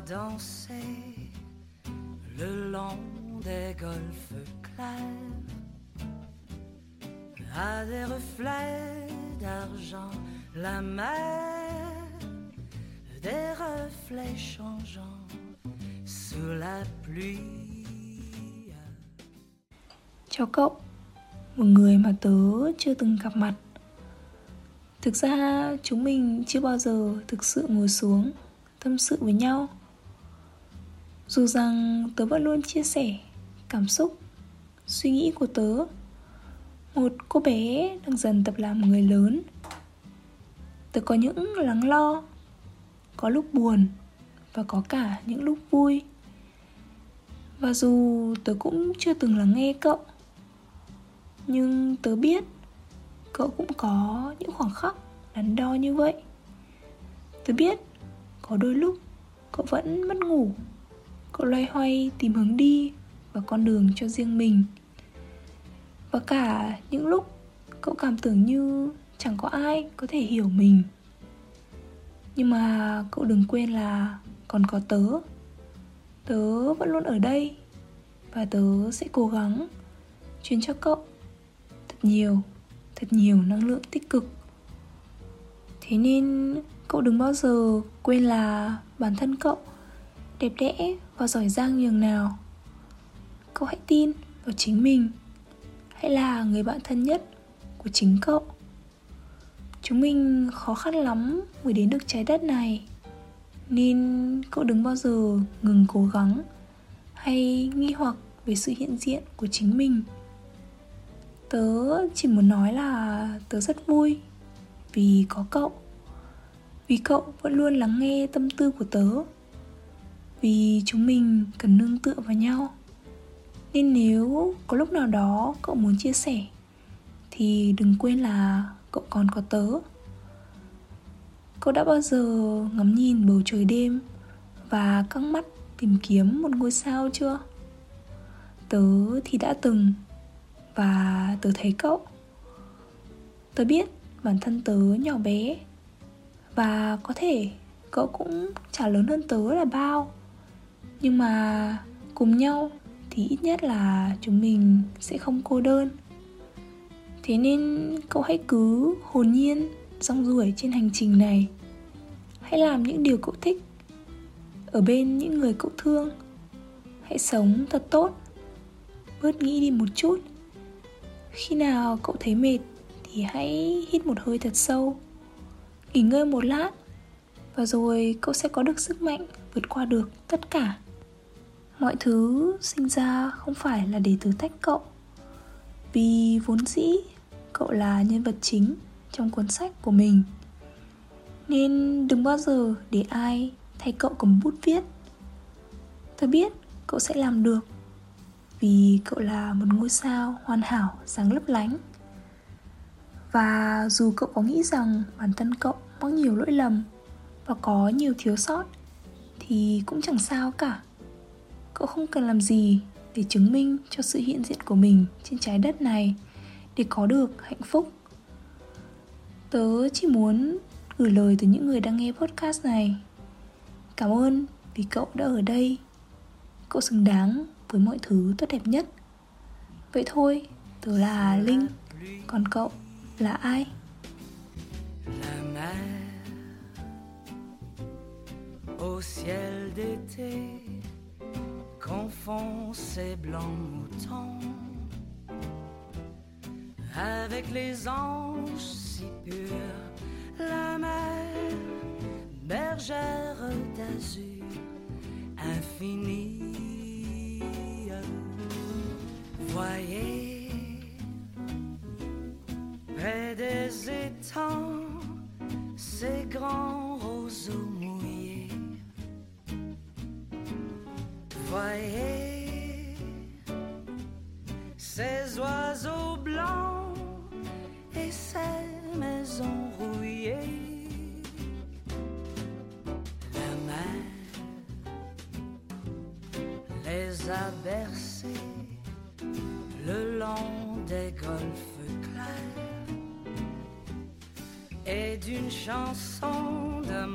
danser le long des golfes clairs. À des reflets d'argent la mer des reflets changeants sous la pluie. Chào cậu, một người mà tớ chưa từng gặp mặt. Thực ra chúng mình chưa bao giờ thực sự ngồi xuống tâm sự với nhau. Dù rằng tớ vẫn luôn chia sẻ cảm xúc, suy nghĩ của tớ Một cô bé đang dần tập làm người lớn. Tớ có những lắng lo Có lúc buồn Và có cả những lúc vui. Và dù tớ cũng chưa từng lắng nghe cậu Nhưng tớ biết Cậu cũng có những khoảng khắc đắn đo như vậy. Tớ biết Có đôi lúc Cậu vẫn mất ngủ. Cậu loay hoay tìm hướng đi Và con đường cho riêng mình. Và cả những lúc Cậu cảm tưởng như chẳng có ai có thể hiểu mình. Nhưng mà cậu đừng quên là còn có tớ. Tớ vẫn luôn ở đây và tớ sẽ cố gắng truyền cho cậu thật nhiều thật nhiều năng lượng tích cực. Thế nên cậu đừng bao giờ quên là bản thân cậu đẹp đẽ và giỏi giang nhường nào. Cậu hãy tin vào chính mình. Hãy là người bạn thân nhất của chính cậu. Chúng mình khó khăn lắm mới đến được trái đất này. Nên cậu đừng bao giờ ngừng cố gắng Hay nghi hoặc về sự hiện diện của chính mình. Tớ chỉ muốn nói là tớ rất vui Vì có cậu. Vì cậu vẫn luôn lắng nghe tâm tư của tớ. Vì chúng mình cần nương tựa vào nhau. Nên nếu có lúc nào đó cậu muốn chia sẻ, Thì đừng quên là cậu còn có tớ. Cậu đã bao giờ ngắm nhìn bầu trời đêm và căng mắt tìm kiếm một ngôi sao chưa? Tớ thì đã từng, và tớ thấy cậu. Tớ biết bản thân tớ nhỏ bé, và có thể cậu cũng chả lớn hơn tớ là bao nhưng mà cùng nhau thì ít nhất là chúng mình sẽ không cô đơn. Thế nên cậu hãy cứ hồn nhiên, rong ruổi trên hành trình này. Hãy làm những điều cậu thích, ở bên những người cậu thương. Hãy sống thật tốt, bớt nghĩ đi một chút. Khi nào cậu thấy mệt thì hãy hít một hơi thật sâu, nghỉ ngơi một lát và rồi cậu sẽ có được sức mạnh vượt qua được tất cả mọi thứ sinh ra không phải là để thử thách cậu. Vì vốn dĩ, cậu là nhân vật chính trong cuốn sách của mình. Nên đừng bao giờ để ai thay cậu cầm bút viết. Tôi biết cậu sẽ làm được, vì cậu là một ngôi sao hoàn hảo, sáng lấp lánh. Và dù cậu có nghĩ rằng bản thân cậu mắc nhiều lỗi lầm và có nhiều thiếu sót, thì cũng chẳng sao cả cậu không cần làm gì để chứng minh cho sự hiện diện của mình trên trái đất này để có được hạnh phúc. Tớ chỉ muốn gửi lời từ những người đang nghe podcast này. Cảm ơn vì cậu đã ở đây. Cậu xứng đáng với mọi thứ tốt đẹp nhất. Vậy thôi, tớ là linh. Còn cậu là ai? Au ciel d'été. Confond ses blancs moutons avec les anges si purs, la mer, bergère d'azur infinie. Voyez, près des étangs, ces grands roseaux Voyez, ces oiseaux blancs et ces maisons rouillées. La mer les a bercés le long des golfes clairs et d'une chanson de